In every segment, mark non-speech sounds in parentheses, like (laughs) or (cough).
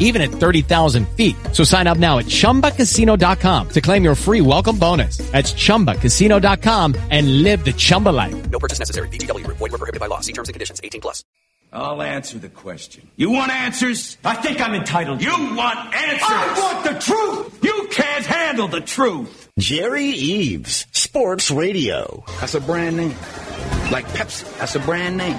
even at 30,000 feet. So sign up now at ChumbaCasino.com to claim your free welcome bonus. That's ChumbaCasino.com and live the Chumba life. No purchase necessary. VGW Group. Void were prohibited by law. See terms and conditions. 18 plus. I'll answer the question. You want answers? I think I'm entitled. You want answers? I want the truth. You can't handle the truth. Jerry Eaves, Sports Radio. That's a brand name. Like Pepsi. That's a brand name.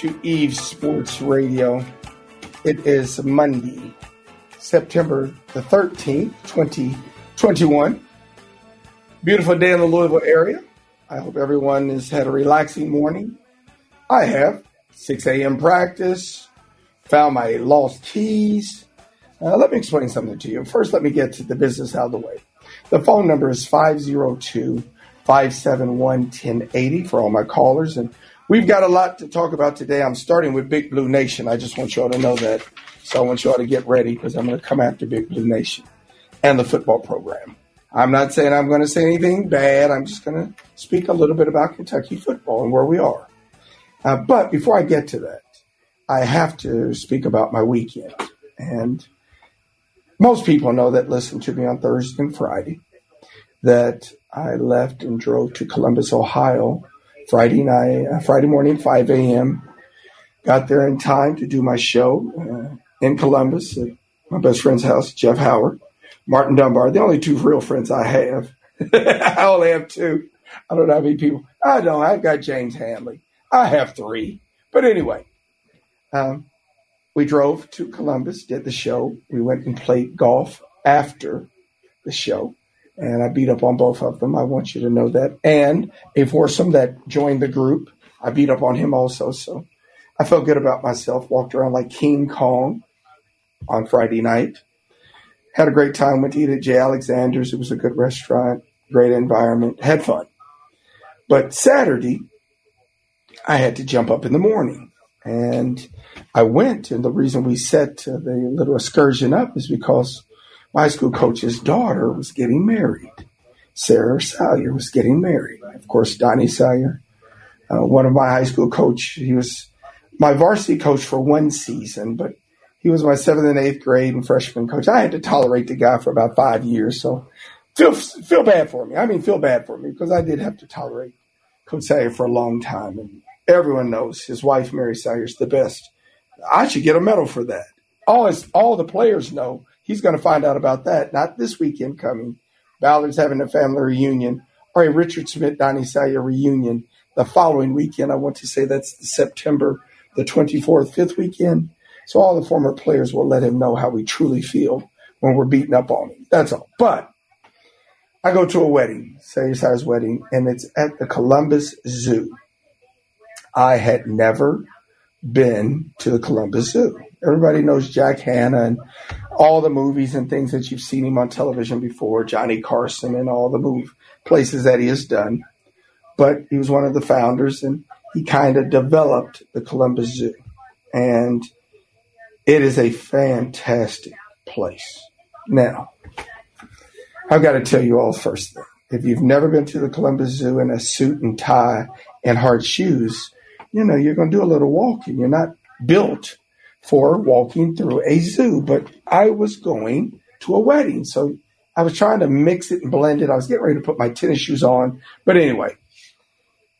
to Eaves Sports Radio. It is Monday, September the 13th, 2021. Beautiful day in the Louisville area. I hope everyone has had a relaxing morning. I have. 6 a.m. practice, found my lost keys. Uh, let me explain something to you. First, let me get to the business out of the way. The phone number is 502 571 1080 for all my callers. And we've got a lot to talk about today. I'm starting with Big Blue Nation. I just want you all to know that. So I want you all to get ready because I'm going to come after Big Blue Nation and the football program. I'm not saying I'm going to say anything bad. I'm just going to speak a little bit about Kentucky football and where we are. Uh, but before I get to that, I have to speak about my weekend. And most people know that listen to me on Thursday and Friday that I left and drove to Columbus, Ohio, Friday night, uh, Friday morning, 5 a.m. Got there in time to do my show uh, in Columbus at my best friend's house, Jeff Howard, Martin Dunbar, the only two real friends I have. (laughs) I only have two. I don't how many people. I don't. I've got James Hanley. I have three. But anyway, um, we drove to Columbus, did the show. We went and played golf after the show and I beat up on both of them. I want you to know that. And a foursome that joined the group, I beat up on him also. So I felt good about myself. Walked around like King Kong on Friday night. Had a great time. Went to eat at J. Alexander's. It was a good restaurant, great environment. Had fun. But Saturday, I had to jump up in the morning. And I went. And the reason we set uh, the little excursion up is because my school coach's daughter was getting married. Sarah Salyer was getting married. Of course, Donnie Salyer, uh, one of my high school coach. He was my varsity coach for one season, but he was my seventh and eighth grade and freshman coach. I had to tolerate the guy for about five years, so feel feel bad for me. I mean, feel bad for me because I did have to tolerate Coach Salyer for a long time, and everyone knows his wife Mary Salyer is the best. I should get a medal for that. All his, all the players know He's going to find out about that. Not this weekend coming. Ballard's having a family reunion or a Richard Smith Donnie Salyer reunion the following weekend. I want to say that's September the 24th, fifth weekend. So all the former players will let him know how we truly feel when we're beating up on him. That's all. But I go to a wedding, Salyer Salyer's wedding, and it's at the Columbus Zoo. I had never been to the Columbus Zoo. Everybody knows Jack Hanna and all the movies and things that you've seen him on television before, Johnny Carson and all the move places that he has done. But he was one of the founders and he kind of developed the Columbus Zoo. And it is a fantastic place. Now, I've got to tell you all first thing. If you've never been to the Columbus Zoo in a suit and tie and hard shoes, you know, you're going to do a little walking. You're not built for walking through a zoo, but I was going to a wedding. So I was trying to mix it and blend it. I was getting ready to put my tennis shoes on. But anyway,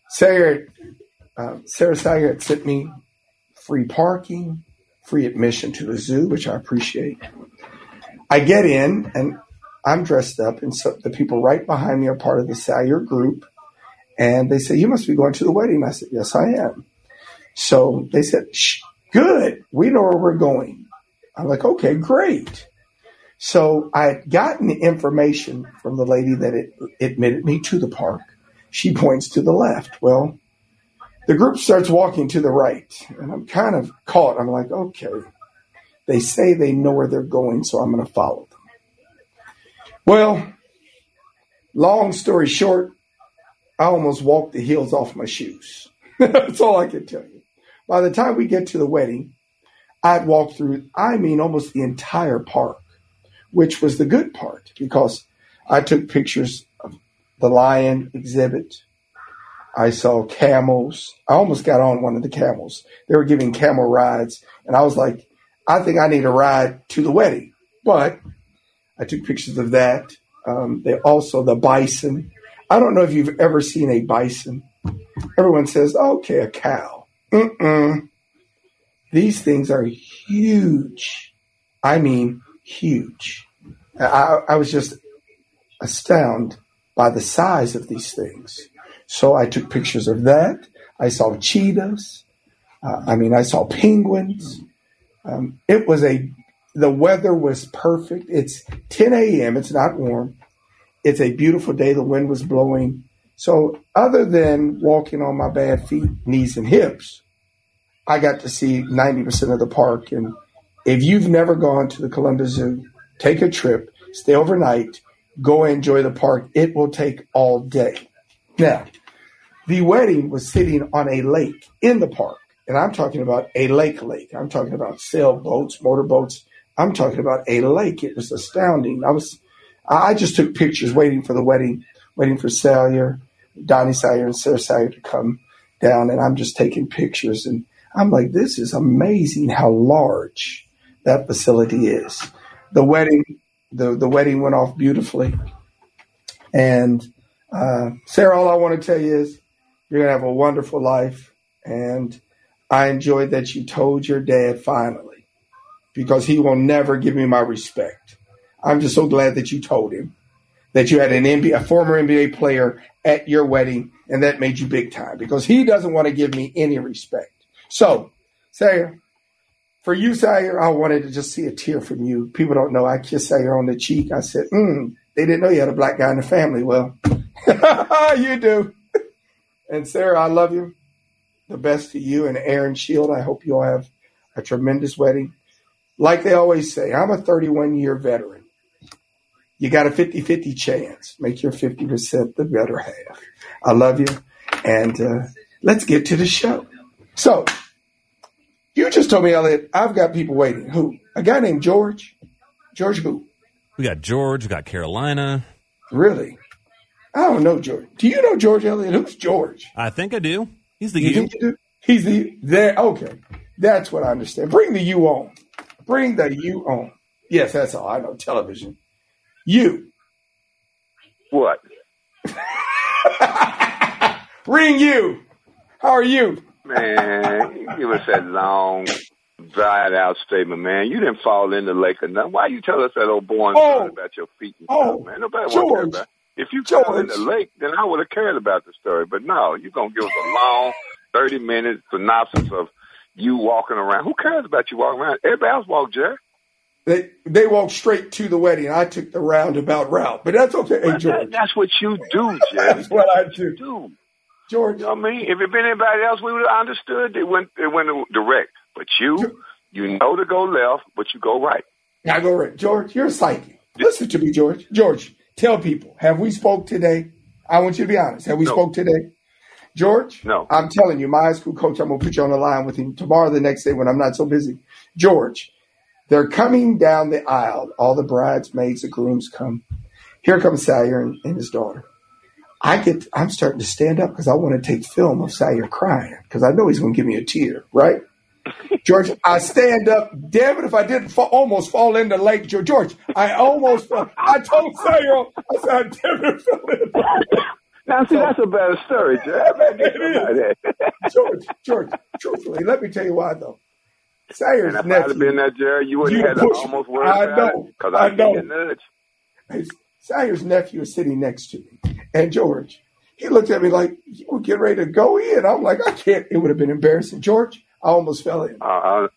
Sarah, uh, Sarah Salyer had sent me free parking, free admission to the zoo, which I appreciate. I get in and I'm dressed up, and so the people right behind me are part of the Salyer group. And they say, You must be going to the wedding. I said, Yes, I am. So they said, Shh, good. We know where we're going. I'm like, okay, great. So I had gotten the information from the lady that it, admitted me to the park. She points to the left. Well, the group starts walking to the right, and I'm kind of caught. I'm like, okay. They say they know where they're going, so I'm going to follow them. Well, long story short, I almost walked the heels off my shoes. (laughs) That's all I can tell you. By the time we get to the wedding, I'd walked through, I mean, almost the entire park, which was the good part because I took pictures of the lion exhibit. I saw camels. I almost got on one of the camels. They were giving camel rides, and I was like, I think I need a ride to the wedding. But I took pictures of that. Um, they also the bison. I don't know if you've ever seen a bison. Everyone says, okay, a cow. Mm-mm. These things are huge. I mean, huge. I, I was just astounded by the size of these things. So I took pictures of that. I saw cheetahs. Uh, I mean, I saw penguins. Um, it was a, the weather was perfect. It's 10 a.m. It's not warm. It's a beautiful day. The wind was blowing. So, other than walking on my bad feet, knees, and hips, I got to see 90% of the park. And if you've never gone to the Columbus Zoo, take a trip, stay overnight, go enjoy the park. It will take all day. Now, the wedding was sitting on a lake in the park. And I'm talking about a lake lake. I'm talking about sailboats, motorboats. I'm talking about a lake. It was astounding. I was I just took pictures waiting for the wedding, waiting for Salyer, Donnie Salyer and Sarah Salyer to come down, and I'm just taking pictures. And I'm like, this is amazing how large that facility is. The wedding, the, the wedding went off beautifully. And uh, Sarah, all I want to tell you is you're going to have a wonderful life. And I enjoyed that you told your dad finally because he will never give me my respect. I'm just so glad that you told him that you had an NBA, a former NBA player at your wedding, and that made you big time because he doesn't want to give me any respect. So, Salyer, for you, Salyer, I wanted to just see a tear from you. People don't know I kissed Salyer on the cheek. I said, mm, they didn't know you had a black guy in the family. Well, (laughs) you do. And Sarah, I love you. The best to you and Aaron Shield. I hope you all have a tremendous wedding. Like they always say, I'm a 31 year veteran you got a 50 50 chance. Make your 50% the better half. I love you. And uh, let's get to the show. So, you just told me, Elliot, I've got people waiting. Who? A guy named George? George who? We got George, we got Carolina. Really? I don't know George. Do you know George Elliott? Who's George? I think I do. He's the You you? He's the there. Okay, that's what I understand. Bring the U on. Bring the U on. Yes, that's all I know. Television. You. What? (laughs) Ring you. How are you? Man, you give us that long, dried out statement, man. You didn't fall in the lake or nothing. Why you tell us that old boring Oh. story about your feet and Oh, stuff, man? Nobody wants George. about If you fell in the lake, then I would have cared about the story. But no, you're going to give us a long 30 minute synopsis of you walking around. Who cares about you walking around? Everybody else walk, Jerry. They they walked straight to the wedding. I took the roundabout route, but that's okay. Hey, George. that's what you do, (laughs) Jerry. That's what I do. do. George. You know what I mean? If it'd been anybody else, we would have understood. It went, it went direct. But you, you know to go left, but you go right. I go right. George, you're a psychic. Listen to me, George. George, tell people, have we spoke today? I want you to be honest. Have we No. spoke today? George? No. I'm telling you, my high school coach, I'm going to put you on the line with him tomorrow, the next day when I'm not so busy. George, they're coming down the aisle. All the bridesmaids, the grooms come. Here comes Sire and, and his daughter. I get, I'm starting to stand up because I want to take film of Sire crying because I know he's going to give me a tear, right? (laughs) George, I stand up. Damn it, if I didn't almost fall in the lake, George. George, I almost fell. I told Sire, I said, damn it, fell in. Now, see, that's a better story, Jerry. (laughs) It George, George, truthfully, let me tell you why though. Sire's And if I'd nephew, have been there, Jerry, you wouldn't have almost worry I about it. Because I I know. get. Sire's nephew is sitting next to me, and George, he looked at me like you were getting ready to go in. I'm like, I can't. It would have been embarrassing, George. I almost fell in. Uh, uh,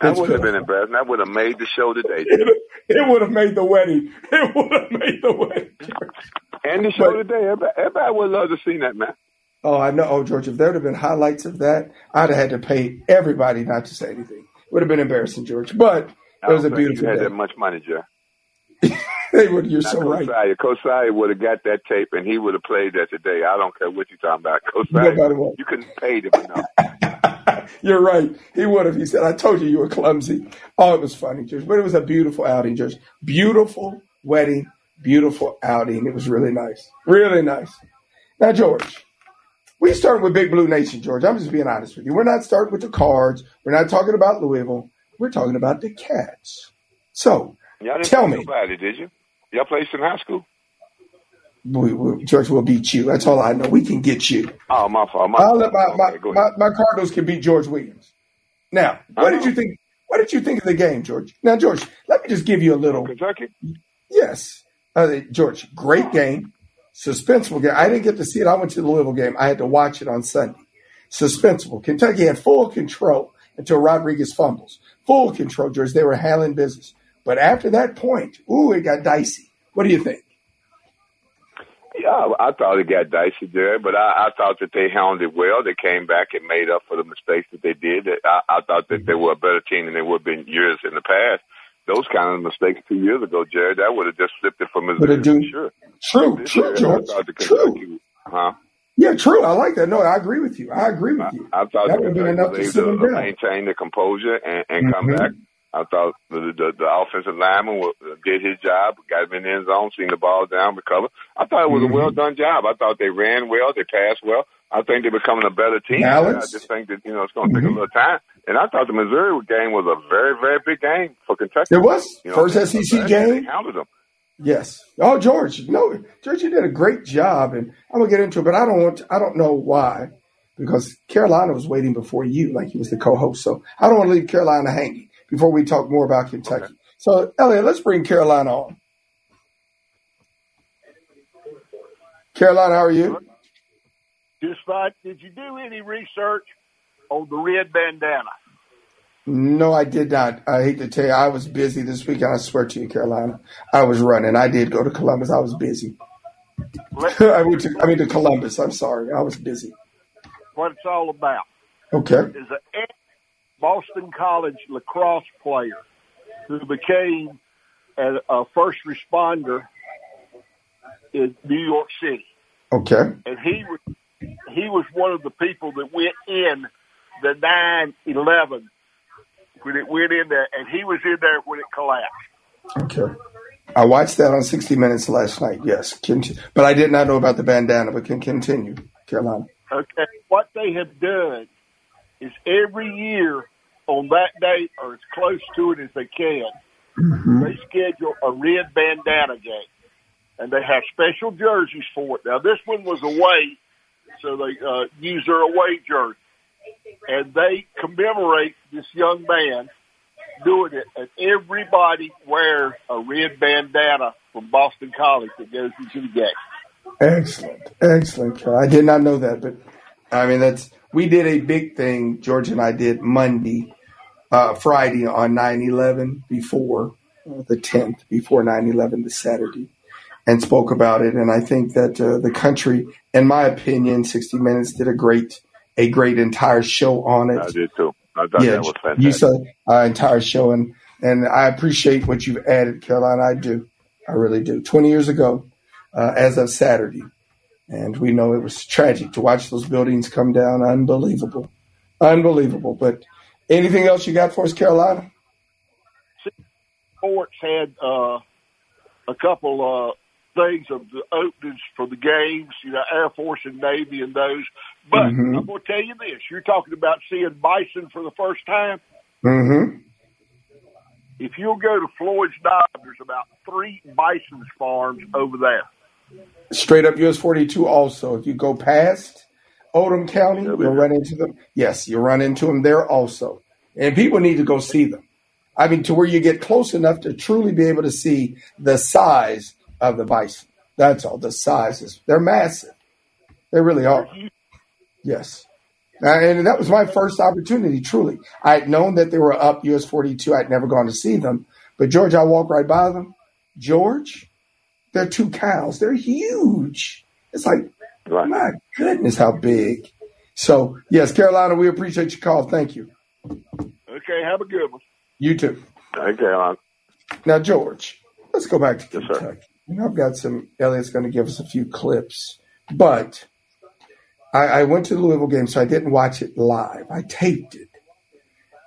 that would have been embarrassing. That would have made the show today. (laughs) It, it would have made the wedding. It would have made the wedding. And the show But- today. Everybody, everybody would love to see that, man. Oh, I know. Oh, George, if there would have been highlights of that, I'd have had to pay everybody not to say anything. It would have been embarrassing, George. But it was a beautiful You had day. that much money, Joe. They would. You're Not so right. Kosai. Kosai would have got that tape and he would have played that today. I don't care what you're talking about. Kosai, what. you couldn't pay him enough. (laughs) You're right. He would have. He said, I told you you were clumsy. Oh, it was funny, George. But it was a beautiful outing, George. Beautiful wedding, beautiful outing. It was really nice. Really nice. Now, George, we start with Big Blue Nation, George. I'm just being honest with you. We're not starting with the cards. We're not talking about Louisville. We're talking about the Cats. So, Y'all didn't Tell me. nobody, did you? Y'all played in high school? we, we, George will beat you. That's all I know. We can get you. Oh, my fault. My fault. my, my, Okay, my, my Cardinals can beat George Williams. Now, what did you think? What did you think of the game, George? Now, George, let me just give you a little. Kentucky? Yes, uh, George, great game, suspenseful game. I didn't get to see it. I went to the Louisville game. I had to watch it on Sunday. Suspenseful. Kentucky had full control until Rodriguez fumbles. Full control, George. They were handling business. But after that point, ooh, it got dicey. What do you think? Yeah, I thought it got dicey there, but I, I thought that they handled it well. They came back and made up for the mistakes that they did. I, I thought that they were a better team than they would have been years in the past. Those kind of mistakes two years ago, Jared, that would have just slipped it from his Missouri have do- sure. True, This true, year, George. I True. Huh? Yeah, true. I like that. No, I agree with you. I agree with you. I thought That would have been enough to to maintain the composure and, and come Mhm. back. I thought the, the the offensive lineman did his job, got him in the end zone, seen the ball down, recover. I thought it was Mhm. a well done job. I thought they ran well, they passed well. I think they're becoming a better team. I just think that you know it's going to take a Mhm. little time. And I thought the Missouri game was a very very big game for Kentucky. It was You know, first SEC they game. handled them. Yes. Oh, George. No, George, you did a great job, and I'm gonna get into it, but I don't want. I don't know why, because Carolina was waiting before you, like he was the co-host. So I don't want to leave Carolina hanging before we talk more about Kentucky. So Elliot, let's bring Carolina on. Carolina, how are you? Just like, did you do any research on the red bandana? No, I did not. I hate to tell you, I was busy this weekend. I swear to you, Carolina, I was running. I did go to Columbus. I was busy. (laughs) I went to. I mean to Columbus. I'm sorry. I was busy. What it's all about Okay. is an ex-Boston College lacrosse player who became a, a first responder in New York City, Okay. and he was he was one of the people that went in the nine eleven when it went in there, and he was in there when it collapsed. Okay. I watched that on 60 Minutes last night. Yes. But I did not know about the bandana, but can continue, Carolina. Okay. What they have done is every year on that date or as close to it as they can, mm-hmm. they schedule a red bandana game. And they have special jerseys for it. Now this one was away, so they uh, use their away jersey. And they commemorate this young man doing it and everybody wears a red bandana from Boston College that goes into the game. Excellent. Excellent. I did not know that, but I mean, that's, we did a big thing, George and I did Monday, uh, Friday on 9 11 before the 10th, before 9 11, the Saturday, and spoke about it. And I think that uh, the country, in my opinion, 60 Minutes did a great, a great entire show on it. I did too. I thought that was fantastic. You saw our entire show, and, and I appreciate what you've added, Carolina. I do. I really do. 20 years ago, uh, as of Saturday, and we know it was tragic to watch those buildings come down. Unbelievable. Unbelievable. But anything else you got for us, Carolina? Sports had uh, a couple uh, things of the openings for the games, you know, Air Force and Navy and those. But Mhm. I'm going to tell you this: you're talking about seeing bison for the first time. Mm-hmm. If you'll go to Floyd's Knob, there's about three bison farms over there. Straight up US 42 also. If you go past Oldham County, you'll run into them. Yes, you'll run into them there also. And people need to go see them. I mean, to where you get close enough to truly be able to see the size of the bison. That's all. The sizes. They're massive. They really are. Yes. Uh, and that was my first opportunity, truly. I had known that they were up US 42. I'd never gone to see them. But, George, I walked right by them. George, they're two cows. They're huge. It's like, Right. my goodness, how big. So, yes, Carolina, we appreciate your call. Thank you. Okay, have a good one. You too. Okay, on. Now, George, let's go back to Yes, sir. Kentucky. You know, I've got some, Elliot's going to give us a few clips, but I, I went to the Louisville game, so I didn't watch it live. I taped it.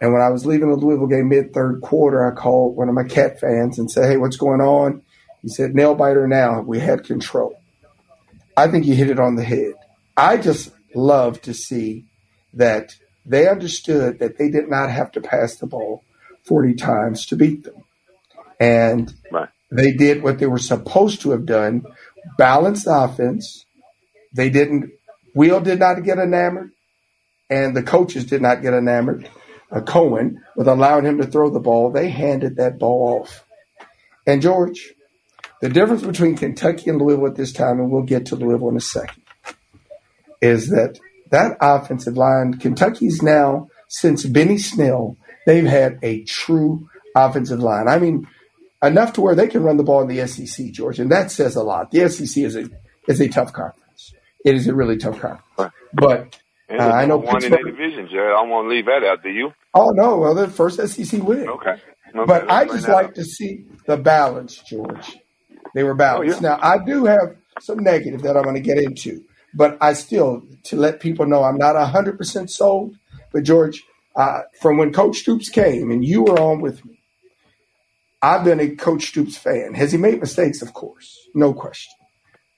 And when I was leaving the Louisville game mid third quarter, I called one of my cat fans and said, Hey, what's going on? He said, Nail biter now. We had control. I think you hit it on the head. I just love to see that they understood that they did not have to pass the ball 40 times to beat them. And Right. They did what they were supposed to have done balanced offense. They didn't, Will did not get enamored, and the coaches did not get enamored. Uh, Coen, with allowing him to throw the ball, they handed that ball off. And George, the difference between Kentucky and Louisville at this time, and we'll get to Louisville in a second, is that that offensive line, Kentucky's now, since Benny Snell, they've had a true offensive line. I mean, enough to where they can run the ball in the SEC, George, and that says a lot. The SEC is a is a tough conference. It is a really tough conference. But uh, I know one in Pittsburgh. division, Jared. I don't want to leave that out. Do you? Oh no, well, the first SEC win. Okay. okay. But I just like up. to see the balance, George. They were balanced. Oh, yeah. Now I do have some negative that I'm going to get into, but I still to let people know I'm not hundred percent sold. But George, uh, from when Coach Stoops came and you were on with me, I've been a Coach Stoops fan. Has he made mistakes? Of course, no question.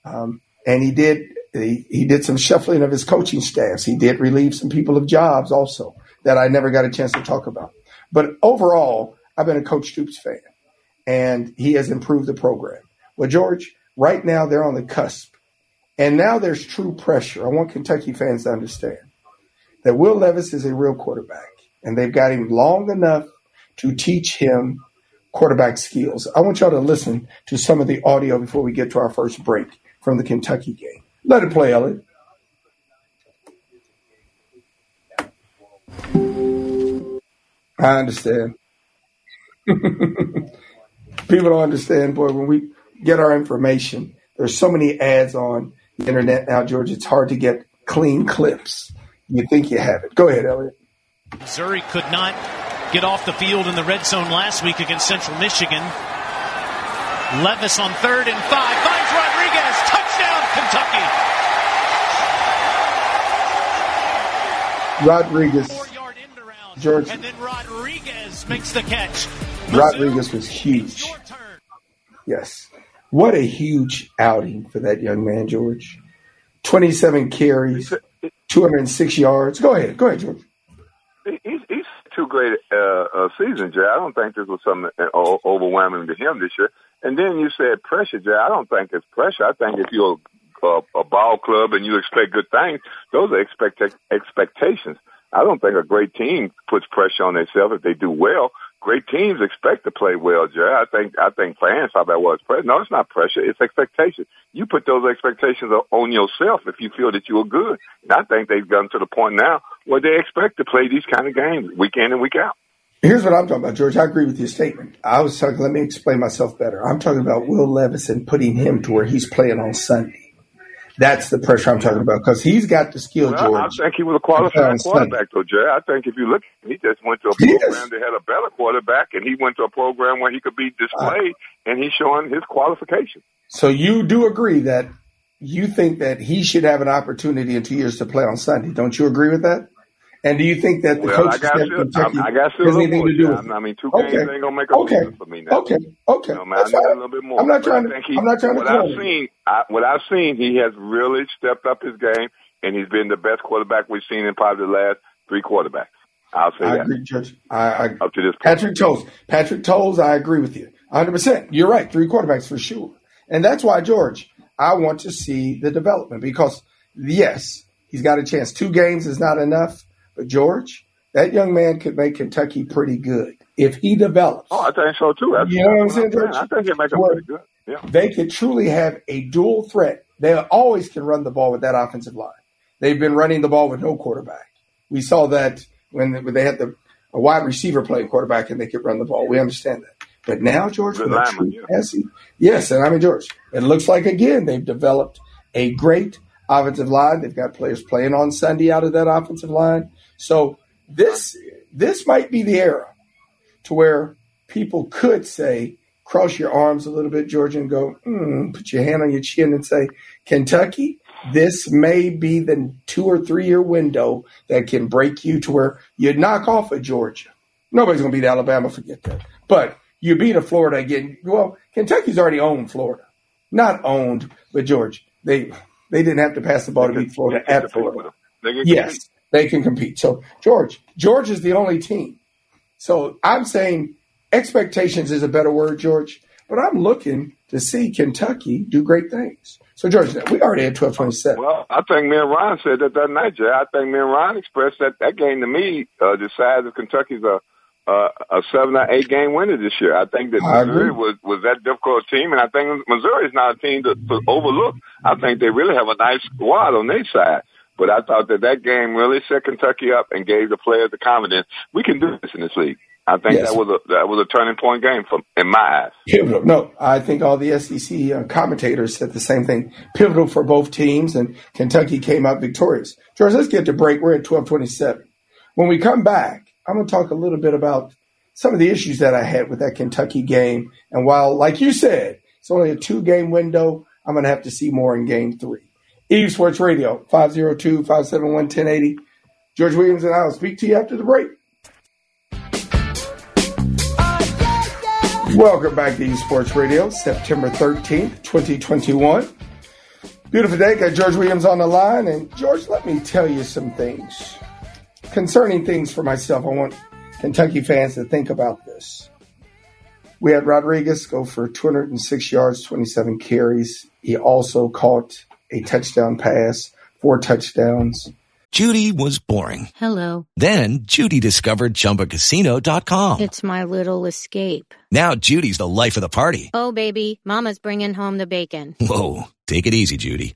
Um, and he did he, he did some shuffling of his coaching staffs. He did relieve some people of jobs also that I never got a chance to talk about. But overall, I've been a Coach Stoops fan, and he has improved the program. Well, George, right now they're on the cusp, and now there's true pressure. I want Kentucky fans to understand that Will Levis is a real quarterback, and they've got him long enough to teach him quarterback skills. I want y'all to listen to some of the audio before we get to our first break from the Kentucky game. Let it play, Elliot. I understand. (laughs) People don't understand, boy, when we get our information, there's so many ads on the internet now, George, it's hard to get clean clips. You think you have it. Go ahead, Elliot. Missouri could not get off the field in the red zone last week against Central Michigan. Levis on third and five finds Rodriguez. Touchdown, Kentucky. Rodriguez, George, And then Rodriguez makes the catch. Rodriguez was huge. Yes. What a huge outing for that young man, George. 27 carries, 206 yards. Go ahead. Go ahead, George. He- He's, he's two great uh, uh, seasons, Jay. I don't think this was something uh, o- overwhelming to him this year. And then you said pressure, Jay. I don't think it's pressure. I think if you're a, a, ball club and you expect good things, those are expect expectations. I don't think a great team puts pressure on themselves if they do well. Great teams expect to play well, Jay. I think I think fans thought that was pressure. No, it's not pressure. It's expectation. You put those expectations on yourself if you feel that you are good. And I think they've gotten to the point now where they expect to play these kind of games week in and week out. Here's what I'm talking about, George. I agree with your statement. I was talking, let me explain myself better. I'm talking about Will Levis and putting him to where he's playing on Sunday. That's the pressure I'm talking about because he's got the skill, Well, I George. think he was a qualified quarterback, though, Jay. I think if you look, he just went to a program that had a better quarterback, and he went to a program where he could be displayed, uh, and he's showing his qualifications. So you do agree that you think that he should have an opportunity in two years to play on Sunday. Don't you agree with that? And do you think that the Well, coach I got still, I, I got has anything to do with I mean, two games Okay. ain't gonna make a Okay. difference for me now. Okay. Okay. You know, man, I need fine. a little bit more. I'm not trying to. he, I'm not trying to what I've you. seen, I, what I've seen, he has really stepped up his game, and he's been the best quarterback we've seen in probably the last three quarterbacks. I'll say I that agree, Judge. I, I up to this point. Patrick Towles. Patrick Towles, I agree with you. 100%. You're right. Three quarterbacks for sure. And that's why, George, I want to see the development because, yes, he's got a chance. Two games is not enough. But, George, that young man could make Kentucky pretty good if he develops. Oh, I think so too. That's, You know what I'm saying. George? I think he'll make him pretty good. Yeah. They could truly have a dual threat they always can run the ball with that offensive line. They've been running the ball with no quarterback. We saw that when they had the a wide receiver playing quarterback and they could run the ball. We understand that. But now, George, with a true passing, yes, and I mean George, it looks like again they've developed a great offensive line. They've got players playing on Sunday out of that offensive line. So this this might be the era to where people could say, cross your arms a little bit, George, and go, mm, put your hand on your chin and say, Kentucky, this may be the two or three year window that can break you to where you knock off of Georgia. Nobody's going to beat Alabama, forget that. But you beat a Florida again. Well, Kentucky's already owned Florida. Not owned, but George, they they didn't have to pass the ball to beat Florida at Florida. Yes, they can compete. So George, George is the only team. So I'm saying expectations is a better word, George. But I'm looking to see Kentucky do great things. So George, we already had twelve twenty seven. Well, I think me and Ron said that that night, Jay. I think me and Ron expressed that that game to me uh, decides if Kentucky's a uh, a seven or eight game winner this year. I think that I Missouri agree. was was that difficult team, and I think Missouri is not a team to, to overlook. I think they really have a nice squad on their side. But I thought that that game really set Kentucky up and gave the players the confidence we can do this in this league. I think Yes. that was a that was a turning point game for in my eyes. Pivotal. No, I think all the SEC uh, commentators said the same thing. Pivotal for both teams, and Kentucky came out victorious. George, let's get to break. We're at twelve twenty seven. When we come back, I'm going to talk a little bit about some of the issues that I had with that Kentucky game. And while, like you said, it's only a two game window, I'm going to have to see more in game three. Eaves Sports Radio, 502 571 1080. George Williams and I will speak to you after the break. Welcome back to Esports Radio, September 13th, 2021. Beautiful day. Got George Williams on the line. And George, let me tell you some things concerning things for myself. I want Kentucky fans to think about this. We had Rodriguez go for 206 yards, 27 carries. He also caught a touchdown pass, four touchdowns. Judy was boring. Hello. Then Judy discovered ChumbaCasino.com. It's my little escape. Now Judy's the life of the party. Oh, baby, Mama's bringing home the bacon. Whoa, take it easy, Judy.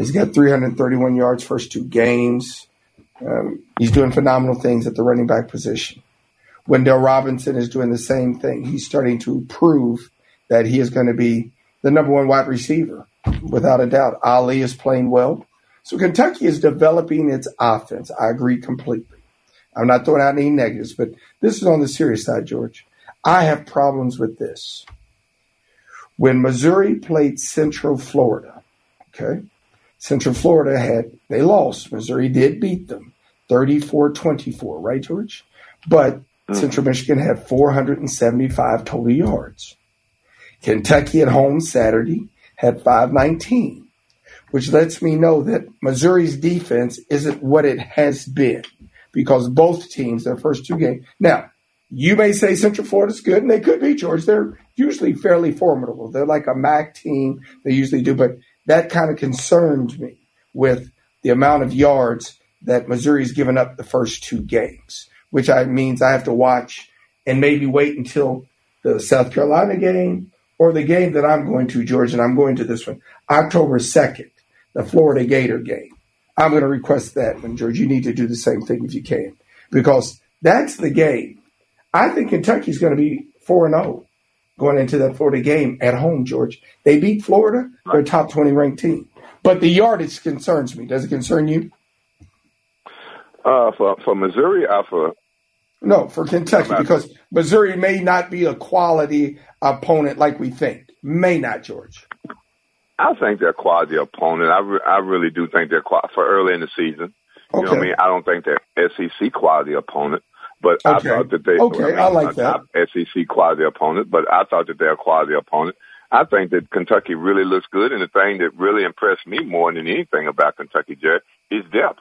He's got 331 yards first two games. Um, he's doing phenomenal things at the running back position. Wan'Dale Robinson is doing the same thing. He's starting to prove that he is going to be the number one wide receiver, without a doubt. Ali is playing well. So Kentucky is developing its offense. I agree completely. I'm not throwing out any negatives, but this is on the serious side, George. I have problems with this. When Missouri played Central Florida, okay, Central Florida had, they lost. Missouri did beat them 34 24, right, George? But mm-hmm. Central Michigan had 475 total yards. Kentucky at home Saturday had 519, which lets me know that Missouri's defense isn't what it has been because both teams, their first two games. Now, you may say Central Florida's good, and they could be, George. They're usually fairly formidable. They're like a MAC team. They usually do, but that kind of concerned me with the amount of yards that Missouri's given up the first two games, which I means I have to watch and maybe wait until the South Carolina game or the game that I'm going to, George, and I'm going to this one, October 2nd, the Florida Gator game. I'm going to request that one, George. You need to do the same thing if you can, because that's the game. I think Kentucky's going to be 4 0 going into that Florida game at home, George. They beat Florida, they're a top 20 ranked team. But the yardage concerns me. Does it concern you? Uh, for for Missouri, I for No, for Kentucky because Missouri may not be a quality opponent like we think. May not, George. I think they're a quality opponent. I, re- I really do think they're qual- for early in the season. You know what I mean? I don't think they're SEC quality opponent, but I thought that they. Okay, I like a that. top SEC quality opponent, but I thought that they're a quality opponent. I think that Kentucky really looks good, and the thing that really impressed me more than anything about Kentucky, Jared, is depth.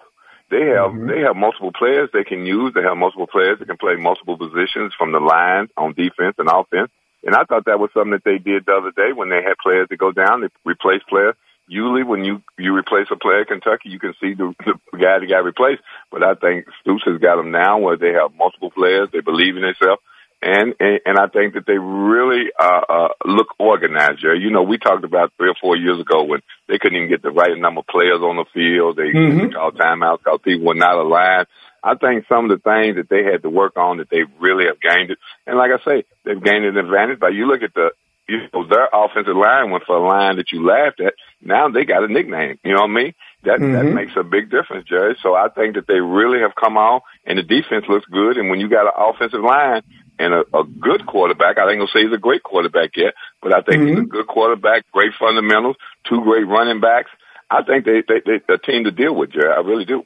They have Mm-hmm. they have multiple players they can use. They have multiple players that can play multiple positions from the line on defense and offense. And I thought that was something that they did the other day when they had players that go down, they replace players. Usually, when you you replace a player at Kentucky, you can see the, the guy that got replaced. But I think Stoops has got them now where they have multiple players. They believe in themselves. And, and and I think that they really uh, uh, look organized. Jerry. You know, we talked about three or four years ago when they couldn't even get the right number of players on the field. They Mhm. called timeouts because people were not aligned. I think some of the things that they had to work on that they really have gained it. And like I say, they've gained an advantage. But you look at the you know, their offensive line went for a line that you laughed at. Now they got a nickname. You know what I mean? That that Mhm. makes a big difference, Jerry. So I think that they really have come on, and the defense looks good. And when you got an offensive line and a, a good quarterback, I ain't gonna say he's a great quarterback yet, but I think he's a good quarterback, great fundamentals, two great running backs. I think they they they a team to deal with, Jerry. I really do.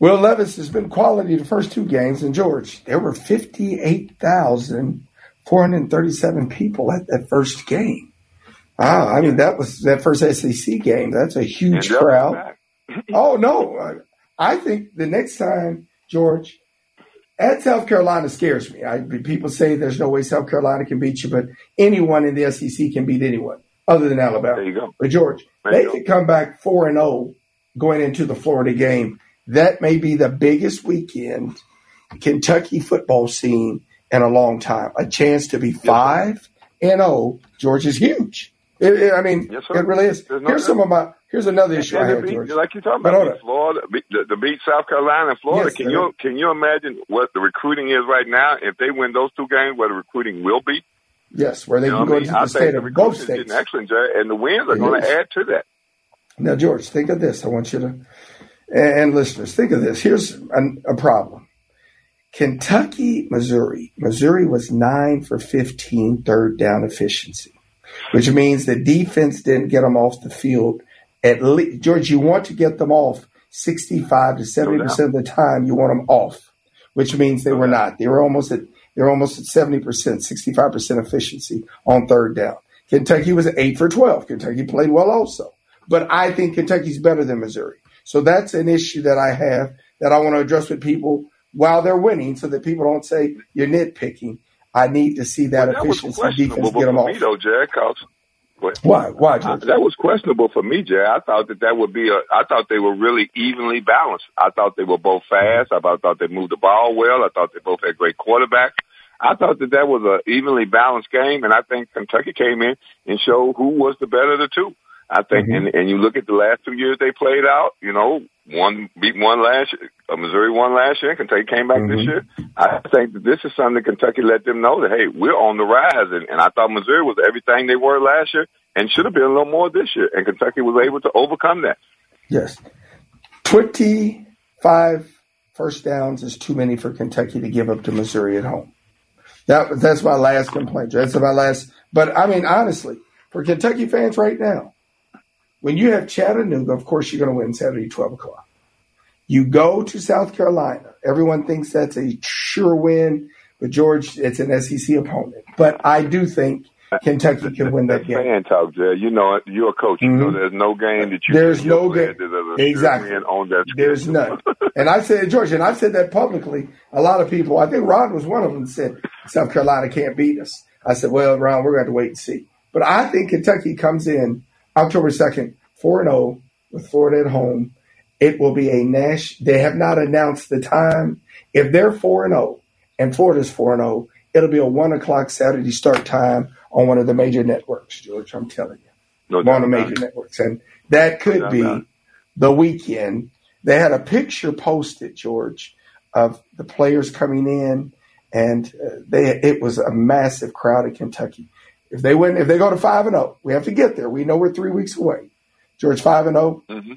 Will Levis has been quality the first two games, and George, there were 58,437 people at that first game. Wow, I mean, that was that first SEC game. That's a huge And they'll be crowd. (clears throat) oh, no. I- think the next time, George, at South Carolina scares me. I, people say there's no way South Carolina can beat you, but anyone in the SEC can beat anyone other than Alabama. There you go. But George, There they could come back four and zero going into the Florida game. That may be the biggest weekend Kentucky football scene in a long time. A chance to be five and zero. George is huge. It- it- I mean, Yes, it really is. No Here's some of my. Here's another issue I And to had, beat- George. like you're talking about, beat Florida, beat, the, to beat South Carolina and Florida. Yes, can you can you imagine what the recruiting is right now? If they win those two games, what the recruiting will be? Yes, where they You can go I mean? into the think state the of both states. excellent, and the wins are It going is. to add to that. Now, George, think of this. I want you to, and, and listeners, think of this. Here's an, a problem. Kentucky, Missouri. Missouri was nine for 15 third down efficiency, which means the defense didn't get them off the field. At least, George, you want to get them off 65 to 70% of the time. You want them off, which means they were not. They were almost at, they were almost at 70%, 65% efficiency on third down. Kentucky was eight for 12. Kentucky played well also. But I think Kentucky's better than Missouri. So that's an issue that I have that I want to address with people while they're winning so that people don't say you're nitpicking. I need to see that That was efficiency defense get them for off. me, though, Jerry. Cause Why? Why, Uh, George? that was questionable for me, Jerry. I thought that that would be a. I thought they were really evenly balanced. I thought they were both fast. I thought, thought they moved the ball well. I thought they both had great quarterbacks. I thought that that was a evenly balanced game, and I think Kentucky came in and showed who was the better of the two. I think, and, and you look at the last two years they played out. You know, one beat one last year, uh, Missouri won last year. Kentucky came back this year. I think that this is something that Kentucky let them know that hey, we're on the rise, and, and I thought Missouri was everything they were last year and should have been a little more this year, and Kentucky was able to overcome that. Yes. 25 first downs is too many for Kentucky to give up to Missouri at home. That that's my last complaint. That's my last. But I mean, honestly, for Kentucky fans right now, when you have Chattanooga, of course you're going to win Saturday, 12 o'clock. You go to South Carolina. Everyone thinks that's a sure win, but George, it's an SEC opponent. But I do think Kentucky can win that game. Fan talk, Jay. You know it. You're a coach. You know mm-hmm. there's no game that you There's no game. Exactly. on that. There's none. and I said, George, and I've said that publicly. A lot of people, I think Ron was one of them, said South Carolina can't beat us. I said, well, Ron, we're going to have to wait and see. But I think Kentucky comes in October 2nd, 4 0 with Florida at home. It will be a Nash. They have not announced the time. If they're 4 0 and Florida's 4 0, it'll be a 1 o'clock Saturday start time on one of the major networks, George. I'm telling you No one of the major networks. And that could doubt be the weekend. They had a picture posted, George, of the players coming in, and uh, they it was a massive crowd at Kentucky. If they win, if they go to five and zero, we have to get there. We know we're three weeks away. George five and zero. Mm-hmm.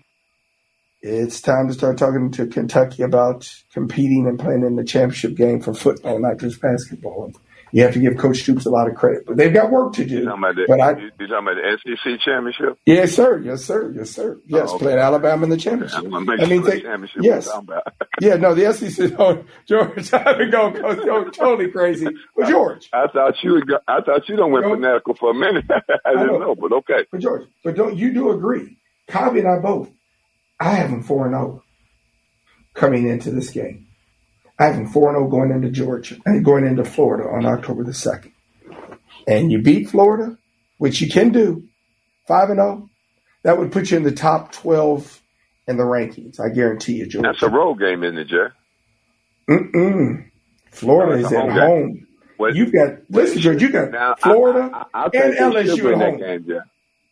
It's time to start talking to Kentucky about competing and playing in the championship game for football, not just basketball. You have to give Coach Stoops a lot of credit, but they've got work to do. You talking about the, But I, you, talking about the SEC championship? yes, sir, yes, sir, yes, sir, oh, yes, Oh, okay. playing Alabama in the championship. I mean, sure the they- championship yes, we're talking about. (laughs) yeah, no, the SEC. (laughs) Oh, George, (laughs) I've been going go- totally crazy. But George, I thought you would go, I thought you don't went fanatical for a minute. I didn't know, but okay. But George, but don't you do agree? Cobby and I both. I have him four and zero coming into this game. I four and zero going into Georgia and going into Florida on October the second. And you beat Florida, which you can do, five and zero. That would put you in the top twelve in the rankings. I guarantee you, George. That's a road game, isn't it, Jerry? Mm-mm. Florida No, is at home game. home. Well, You've got listen, George. You got Now, Florida I, I, and think LSU at that home. game, Jerry.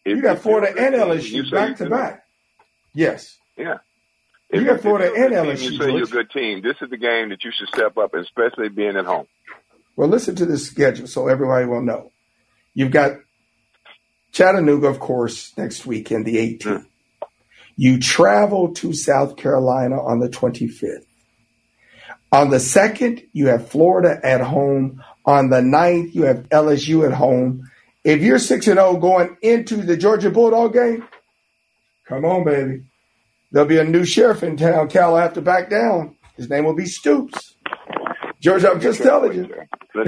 You got Florida and LSU back to back. Yes. Yeah. You If- got if Florida and LSU, You say you're a good team. This is the game that you should step up, especially being at home. Well, listen to this schedule so everybody will know. You've got Chattanooga, of course, next week in the 18th. Mm. You travel to South Carolina on the 25th. On the 2nd, you have Florida at home. On the 9th, you have LSU at home. If you're 6 and 0 going into the Georgia Bulldog game, come on, baby. There'll be a new sheriff in town. Cal will have to back down. His name will be Stoops. George, I'm just telling you. (laughs)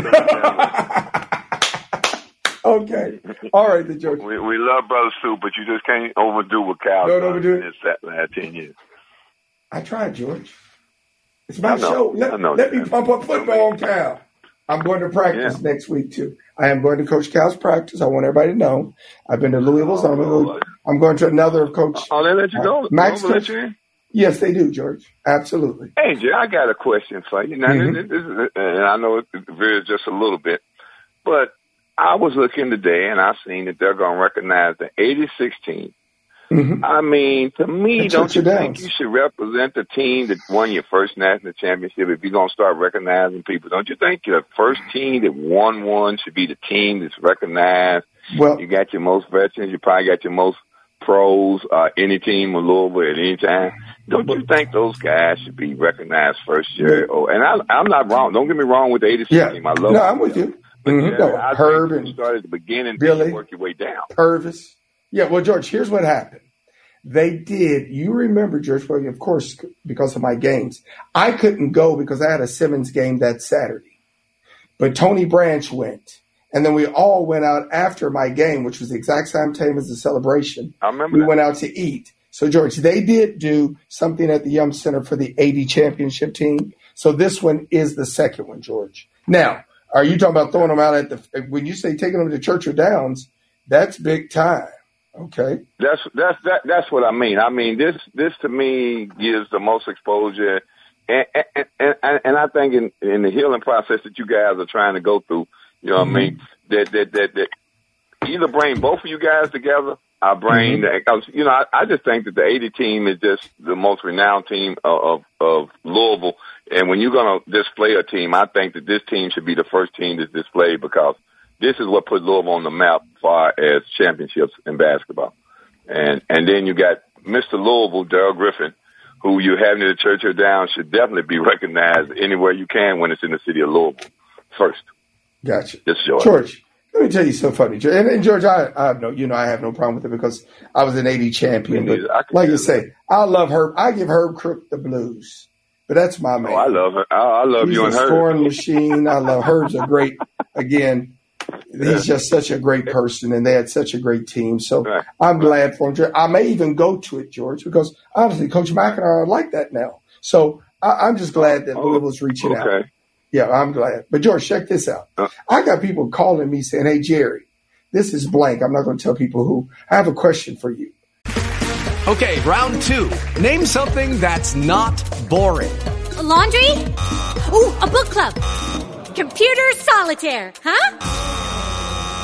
Okay. All right, the George. We, we love Brother Sue, but you just can't overdo what Cal Don't overdo it. in that last 10 years. I tried, George. It's my show. Let, let me pump up football on Cal. I'm going to practice next week too. I am going to Coach Cal's practice. I want everybody to know. I've been to Louisville. So I'm, going to I'm going to another of Coach. Oh, they let you go? Uh, Max let Coach. you in? Yes, they do, George. Absolutely. Hey, Jay, I got a question for you. Now, Mhm. this, this is, and I know it varies just a little bit, but I was looking today and I seen that they're going to recognize the 86 team. Mhm. I mean, to me, And don't you Churchill think Downs. you should represent the team that won your first national championship if you're going to start recognizing people? Don't you think the first team that won one should be the team that's recognized? Well, you got your most veterans. You probably got your most pros. Uh, any team in Louisville at any time. Don't you think those guys should be recognized first year? Oh, and I, I'm not wrong. Don't get me wrong with the 86 Yeah. team. I love No, it. I'm with you. But Mhm. yeah, No, I Herb think and you start at the beginning, Billy. work your way down. Purvis. Yeah, well, George, here's what happened. They did. You remember, George, well, of course, because of my games. I couldn't go because I had a Simmons game that Saturday. But Tony Branch went. And then we all went out after my game, which was the exact same time as the celebration. I remember We that. went out to eat. So, George, they did do something at the Yum Center for the 80 championship team. So this one is the second one, George. Now, are you talking about throwing them out at the, when you say taking them to Churchill Downs, that's big time. Okay. That's that's that that's what I mean. I mean this this to me gives the most exposure, and and and, and I think in in the healing process that you guys are trying to go through, you know what I mean. Mm-hmm. That that that that either bring both of you guys together. I bring cause, you know, I, I just think that the 80 team is just the most renowned team of, of, of Louisville. And when you're going to display a team, I think that this team should be the first team that's displayed because this is what put Louisville on the map as far as championships in basketball. And and then you got Mr. Louisville, Darrell Griffith, who you have near the Churchill Downs should definitely be (laughs) recognized anywhere you can when it's in the city of Louisville first. Gotcha. This is George. George, let me tell you something funny. And, and George, I, I have no, you know, I have no problem with it because I was an 80 champion. But like you say, I love Herb. I give Herb Crook the blues, but that's my man. Oh, I love her. I, I love he's you and her. scoring machine. I love Herb's a great, again, he's just such a great person and they had such a great team. So I'm glad for him. I may even go to it, George, because honestly, Coach McIntyre, I like that now. So I, I'm just glad that oh, Louisville's reaching out. Oh, Yeah, I'm glad. But George, check this out. Uh. I got people calling me saying, "Hey Jerry, this is blank. I'm not going to tell people who. I have a question for you." Okay, round two. Name something that's not boring. A laundry? Ooh, a book club. Computer solitaire, huh?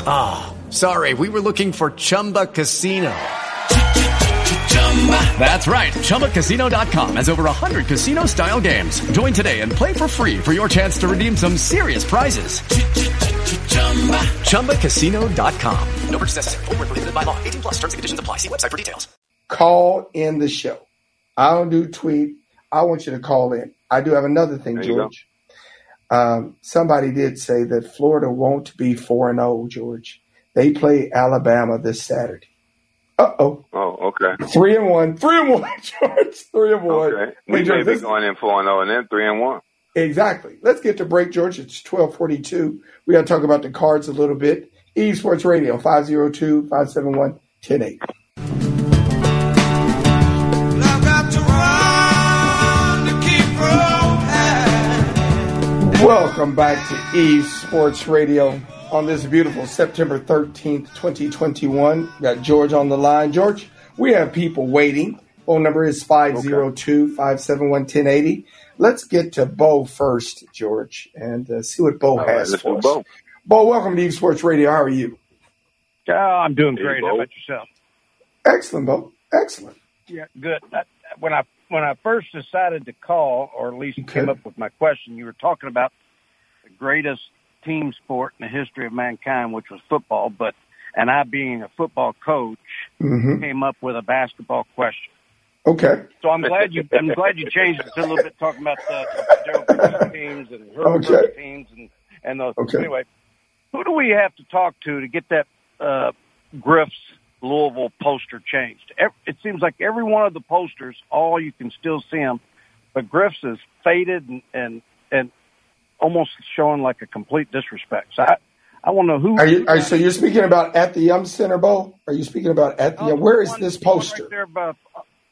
Ah, sorry, we were looking for Chumba Casino. That's right. ChumbaCasino.com has over 100 casino style games. Join today and play for free for your chance to redeem some serious prizes. ChumbaCasino.com. No purchase necessary. Void where prohibited by law. 18 plus terms and conditions apply. See website for details. Call in the show. I don't do tweet. I want you to call in. I do have another thing, There you go. George. Um, somebody did say that Florida won't be four and zero, George. They play Alabama this Saturday. Uh oh, Oh, okay. three and one, three and one, (laughs) George, three and one. Okay. We may be going in four and zero, and then three and one. Exactly. Let's get to break, George. It's 1242. We got to talk about the cards a little bit. Eaves Sports Radio, 502-571-1080. Welcome back to Eaves Sports Radio on this beautiful September 13th, 2021. Got George on the line. George, we have people waiting. Phone number is 502-571-1080. Let's get to Bo first, George, and uh, see what Bo All right, has let's for us. Bo. Bo, welcome to Eaves Sports Radio. How are you? Oh, I'm doing Hey, great. Bo. How about yourself? Excellent, Bo. Excellent. Yeah, good. Uh, When I when I first decided to call, or at least came up with my question, you were talking about the greatest team sport in the history of mankind, which was football. But and I, being a football coach, Mhm. came up with a basketball question. Okay. So I'm glad you I'm glad you changed it a little bit talking about the teams and Herbert Okay. teams and and those. Okay. Anyway, who do we have to talk to to get that uh, Griff's Louisville poster changed? It seems like every one of the posters, all you can still see them, but Griff's is faded and and, and almost showing like a complete disrespect. So I I want to know who Are you, are, so you're speaking about at the Yum Center, Bo? Are you speaking about at the Oh, Yum? Where is one- this one poster? Right there, about,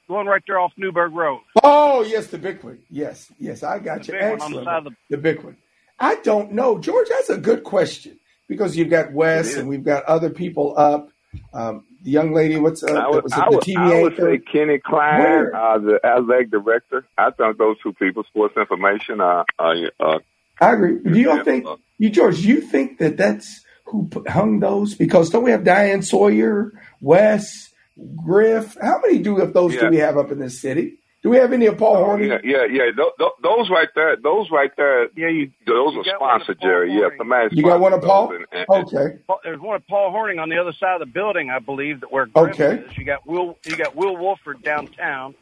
going right there off Newburgh Road. Oh, yes, the big one. Yes, yes, I got The you. one the Excellent. of the- the big one. I don't know, George. That's a good question because you've got Wes and we've got other people up. Um, the young lady, what's uh, I would, was it I the would, TV I would anchor? say Kenny Klein, uh, the athletic director. I think those two people, sports information, uh, uh, uh, I agree. Do you Yeah, think you, George? You think that that's who hung those? Because don't we have Diane Sawyer, Wes, Griff? How many do of those do we have up in this city? Do we have any of Paul Hornung? yeah, yeah, yeah. Th- th- those right there, those right there. Yeah, you. Those you are got one of sponsored, Paul Jerry. Yeah, Hornung. somebody You got one of sponsored Paul? and- and- Okay. Paul- There's one of Paul Hornung on the other side of the building, I believe, that where Griff Okay. is. You got Will. You got Will Wolford downtown.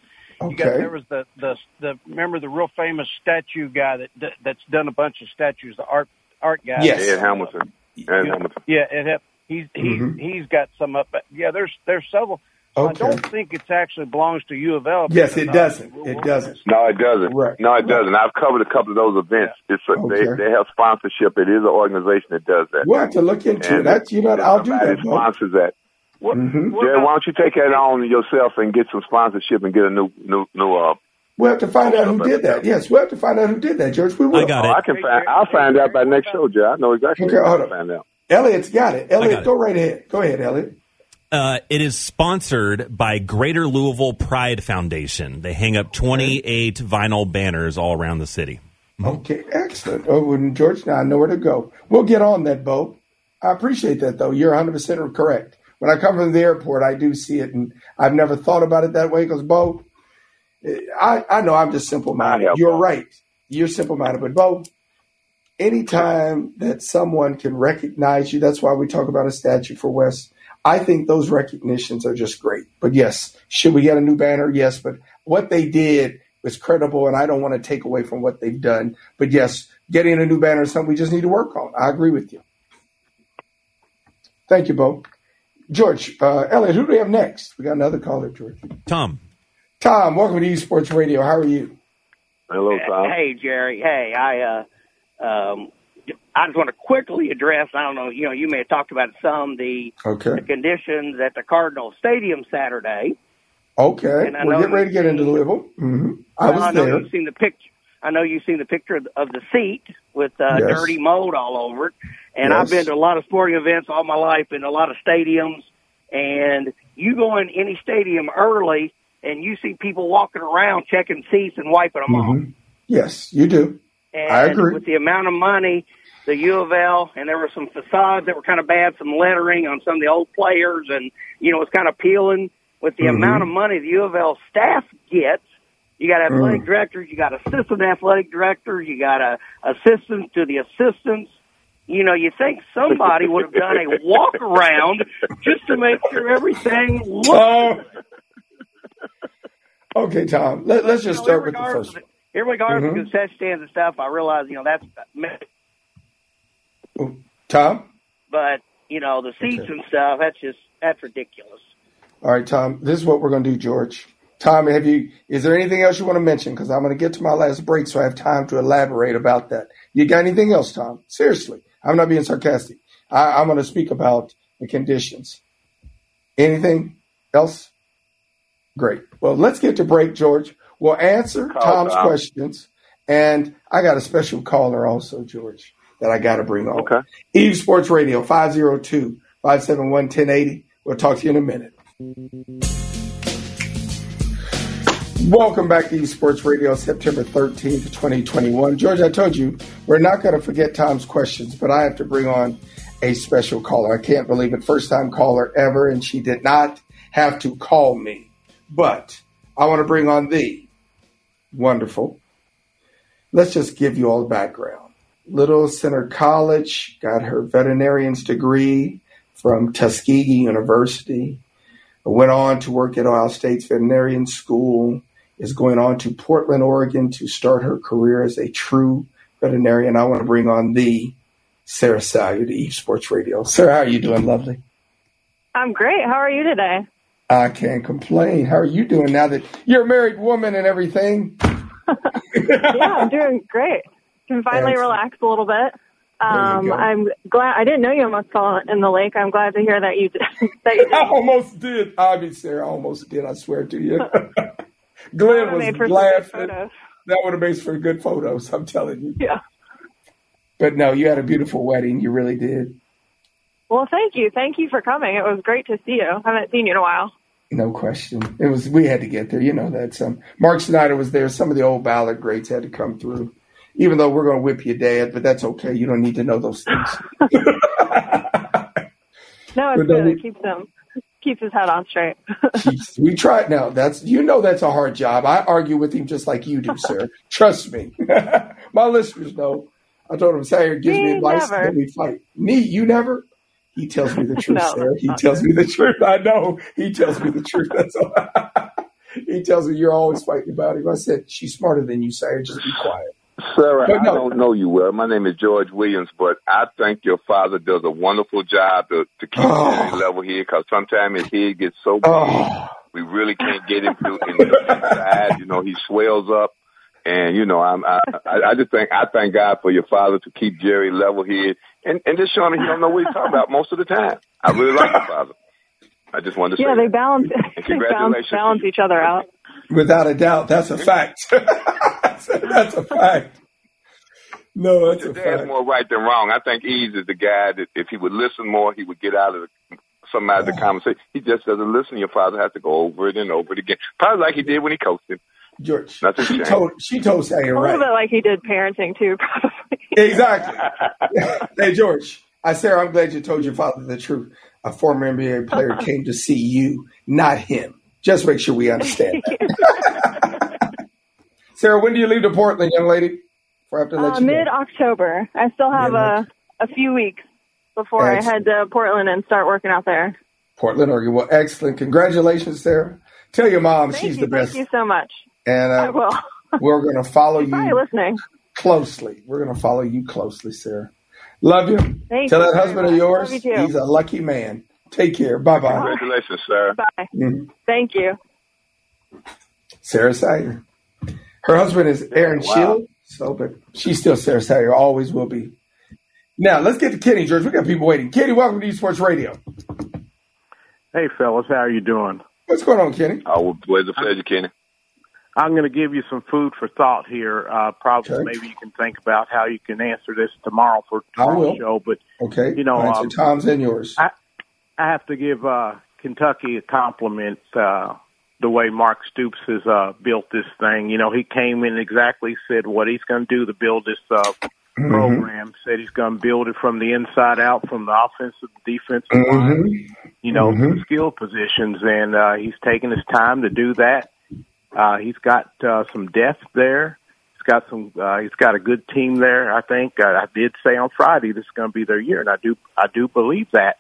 You got Okay. there was the the the remember the real famous statue guy that that- that's done a bunch of statues. The art art guy. Yes. Ed Hamilton. Ed Hamilton. Yeah, it have, he's he's Mhm. he's got some up. Yeah, there's there's several. So I don't think it actually belongs to U of L. Yes, it doesn't. It doesn't. No, it doesn't. Right. No, it doesn't. I've covered a couple of those events. It's a, Okay. they they have sponsorship. It is an organization that does that. We'll have to look into it. And That's you know I'll do somebody that. Bo. sponsors that. What, Mhm. what Jerry, why don't you take that on yourself and get some sponsorship and get a new new new uh We'll have to find out who did that. Yes, we'll have to find out who did that, George. We will. I got Oh, it. I can find. I'll find out by next show, Jerry. I know exactly. Okay, what hold I'll on. find out. Elliot's got it. Elliot, it. go right ahead. Go ahead, Elliot. Uh, it is sponsored by Greater Louisville Pride Foundation. They hang up 28 vinyl banners all around the city. Okay, excellent. Oh, and George, now I know where to go. We'll get on that, Bo. I appreciate that, though. You're 100% correct. When I come from the airport, I do see it, and I've never thought about it that way because, Bo, I, I know I'm just simple minded. You're right. You're simple minded. But, Bo, anytime that someone can recognize you, that's why we talk about a statue for West. I think those recognitions are just great. But yes, should we get a new banner? Yes, but what they did was credible, and I don't want to take away from what they've done. But yes, getting a new banner is something we just need to work on. I agree with you. Thank you, Bo. George, uh, Elliot, who do we have next? We got another caller, George. Tom. Tom, welcome to Eaves Sports Radio. How are you? Hello, Tom. Hey, Jerry. Hey, I uh, um, I just want to quickly address. I don't know. You know, you may have talked about some the, Okay. the conditions at the Cardinal Stadium Saturday. Okay. And I We're getting ready to get into Louisville. hmm I Well, was know there. you've seen the picture. I know you've seen the picture of the, of the seat with uh, Yes. dirty mold all over it. And Yes. I've been to a lot of sporting events all my life in a lot of stadiums. And you go in any stadium early, and you see people walking around checking seats and wiping them off. Mhm. Yes, you do. And I agree. with the amount of money, the U of L, and there were some facades that were kind of bad, some lettering on some of the old players, and you know it's kind of peeling. With the Mhm. amount of money the U of L staff gets, you got athletic Mm. directors, you got assistant athletic directors, you got a assistants to the assistants. You know, you think somebody would have done a (laughs) walk around just to make sure everything looked. Oh. Okay, Tom. Let, us just start with the first one. Irregardless Mhm. of concession stands and stuff, I realize you know that's. Oh, Tom? But you know the seats and stuff. That's just that's ridiculous. All right, Tom. This is what we're going to do, George. Tom, have you? Is there anything else you want to mention? Because I'm going to get to my last break, so I have time to elaborate about that. You got anything else, Tom? Seriously, I'm not being sarcastic. I, I'm going to speak about the conditions. Anything else? Great. Well, let's get to break, George. We'll answer Tom's Tom. questions, and I got a special caller also, George, that I got to bring on. Okay. Eaves Sports Radio 502 571 1080. We'll talk to you in a minute. Welcome back to Eaves Sports Radio, September 13th, 2021. George, I told you we're not going to forget Tom's questions, but I have to bring on a special caller. I can't believe it. First time caller ever, and she did not have to call me. But I want to bring on the wonderful. Let's just give you all the background. Little Center College, got her veterinarian's degree from Tuskegee University. Went on to work at Ohio State's veterinarian school. Is going on to Portland, Oregon to start her career as a true veterinarian. I want to bring on the Sarah Salyer to Eaves Sports Radio. Sarah, how are you doing, lovely? I'm great. How are you today? I can't complain. How are you doing now that you're a married woman and everything? (laughs) yeah, I'm doing great. Can finally relax a little bit. Um. I'm glad. I didn't know you almost fell in the lake. I'm glad to hear that you did. (laughs) that you (laughs) did. I almost did. I mean, Sarah, I almost did. I swear to you. (laughs) Glenn was made for some laughing. That would have made for good photos. I'm telling you. Yeah. But no, you had a beautiful wedding. You really did. Well, thank you. Thank you for coming. It was great to see you. I haven't seen you in a while. No question. It was. We had to get there. You know that. Some Mark Snyder was there. Some of the old ballad greats had to come through. Even though we're going to whip your dad, but that's okay. You don't need to know those things. (laughs) (laughs) No, it's good. It keeps him keeps his head on straight. (laughs) We tried. Now that's you know that's a hard job. I argue with him just like you do, sir. Trust me. My listeners know. I told him Sarah gives me Me, advice, never. then we fight. Me, you never. He tells me the truth, No, that's He tells me the truth. I know. He tells me the truth. That's all. he tells me you're always fighting about him. I said she's smarter than you, Sarah. Just be quiet. Sarah, But no. I don't know you well. My name is George Williams, but I think your father does a wonderful job to, to keep Oh. Jerry level here because sometimes his head gets so big, Oh. we really can't get him to in the. You know, he swells up. And you know, I'm, I, I I just think I thank God for your father to keep Jerry level here, and and just showing him he don't know what he's talking about most of the time. I really like your father. I just wanted to yeah, say they balance And (laughs) they balance, balance each other out. Without a doubt, that's a fact. (laughs) that's a fact. No, that's a dad's fact. more right than wrong. I think Eaves is the guy that if he would listen more, he would get out of the, some out of the conversation. He just doesn't listen. Your father has to go over it and over it again, probably like he did when he coached him. George, That's a she shame. told she told Sarah A right. little bit like he did parenting too, probably. (laughs) Exactly. (laughs) hey, George. I, Sarah, I'm glad you told your father the truth. A former NBA player (laughs) came to see you, not him. Just make sure we understand that. Sarah, when do you leave to Portland, young lady? Before I have to let Uh, you Mid October. I still have a a few weeks before I head to Portland and start working out there. Portland, Oregon. Well, excellent. Congratulations, Sarah. Tell your mom Thank she's you. the best. Thank you so much. And I uh, will. we're going to follow (laughs) you listening. closely. We're going to follow you closely, Sarah. Love you. Thank Tell you that very husband of yours you he's a lucky man. Take care. Bye bye. Congratulations, Sarah. Bye. Mhm. Thank you. Sarah Salyer. Her husband is Aaron Wow. Shield, so but she's still Sarah Salyer, always will be. Now let's get to Kenny, George. We got people waiting. Kenny, welcome to Eaves Sports Radio. Hey, fellas, how are you doing? What's going on, Kenny? Oh, always a pleasure, Kenny. I'm going to give you some food for thought here. Uh, probably, Okay. maybe you can think about how you can answer this tomorrow for I tomorrow's show. But Okay. You know, Answer um, Tom's and yours. I, I have to give uh, Kentucky a compliment. Uh, the way Mark Stoops has uh, built this thing. You know, he came in exactly said what he's going to do to build this uh, Mm-hmm. program. Said he's going to build it from the inside out, from the offensive, defensive Mm-hmm. line. You know, the skill positions, and uh, he's taking his time to do that. Uh, he's got uh, some depth there. He's got some. Uh, he's got a good team there. I think uh, I did say on Friday this is going to be their year, and I do. I do believe that.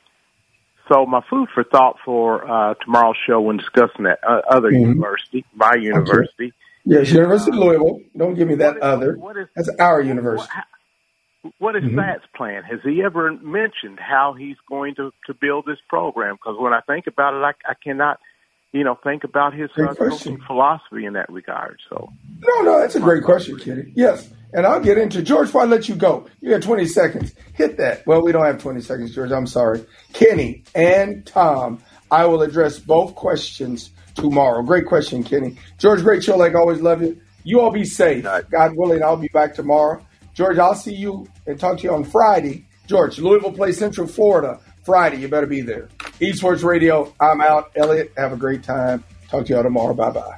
So my food for thought for uh, tomorrow's show when discussing that uh, other Mhm. university, my university, Yes, University of Louisville. Don't give me that other. That's our university. What is Mhm. Matt's plan? Has he ever mentioned how he's going to, to build this program? Because when I think about it, I, I cannot, you know, think about his uh, philosophy in that regard. So No, no, that's a great question, Kitty. Yes. And I'll get into George before I let you go. You got 20 seconds. Hit that. Well, we don't have 20 seconds, George. I'm sorry. Kenny and Tom, I will address both questions tomorrow. Great question, Kenny. George, great show. Like always, love you. You all be safe. God willing, I'll be back tomorrow. George, I'll see you and talk to you on Friday. George, Louisville plays Central Florida Friday. You better be there. Eaves Sports Radio, I'm out. Elliot, have a great time. Talk to you all tomorrow. Bye bye.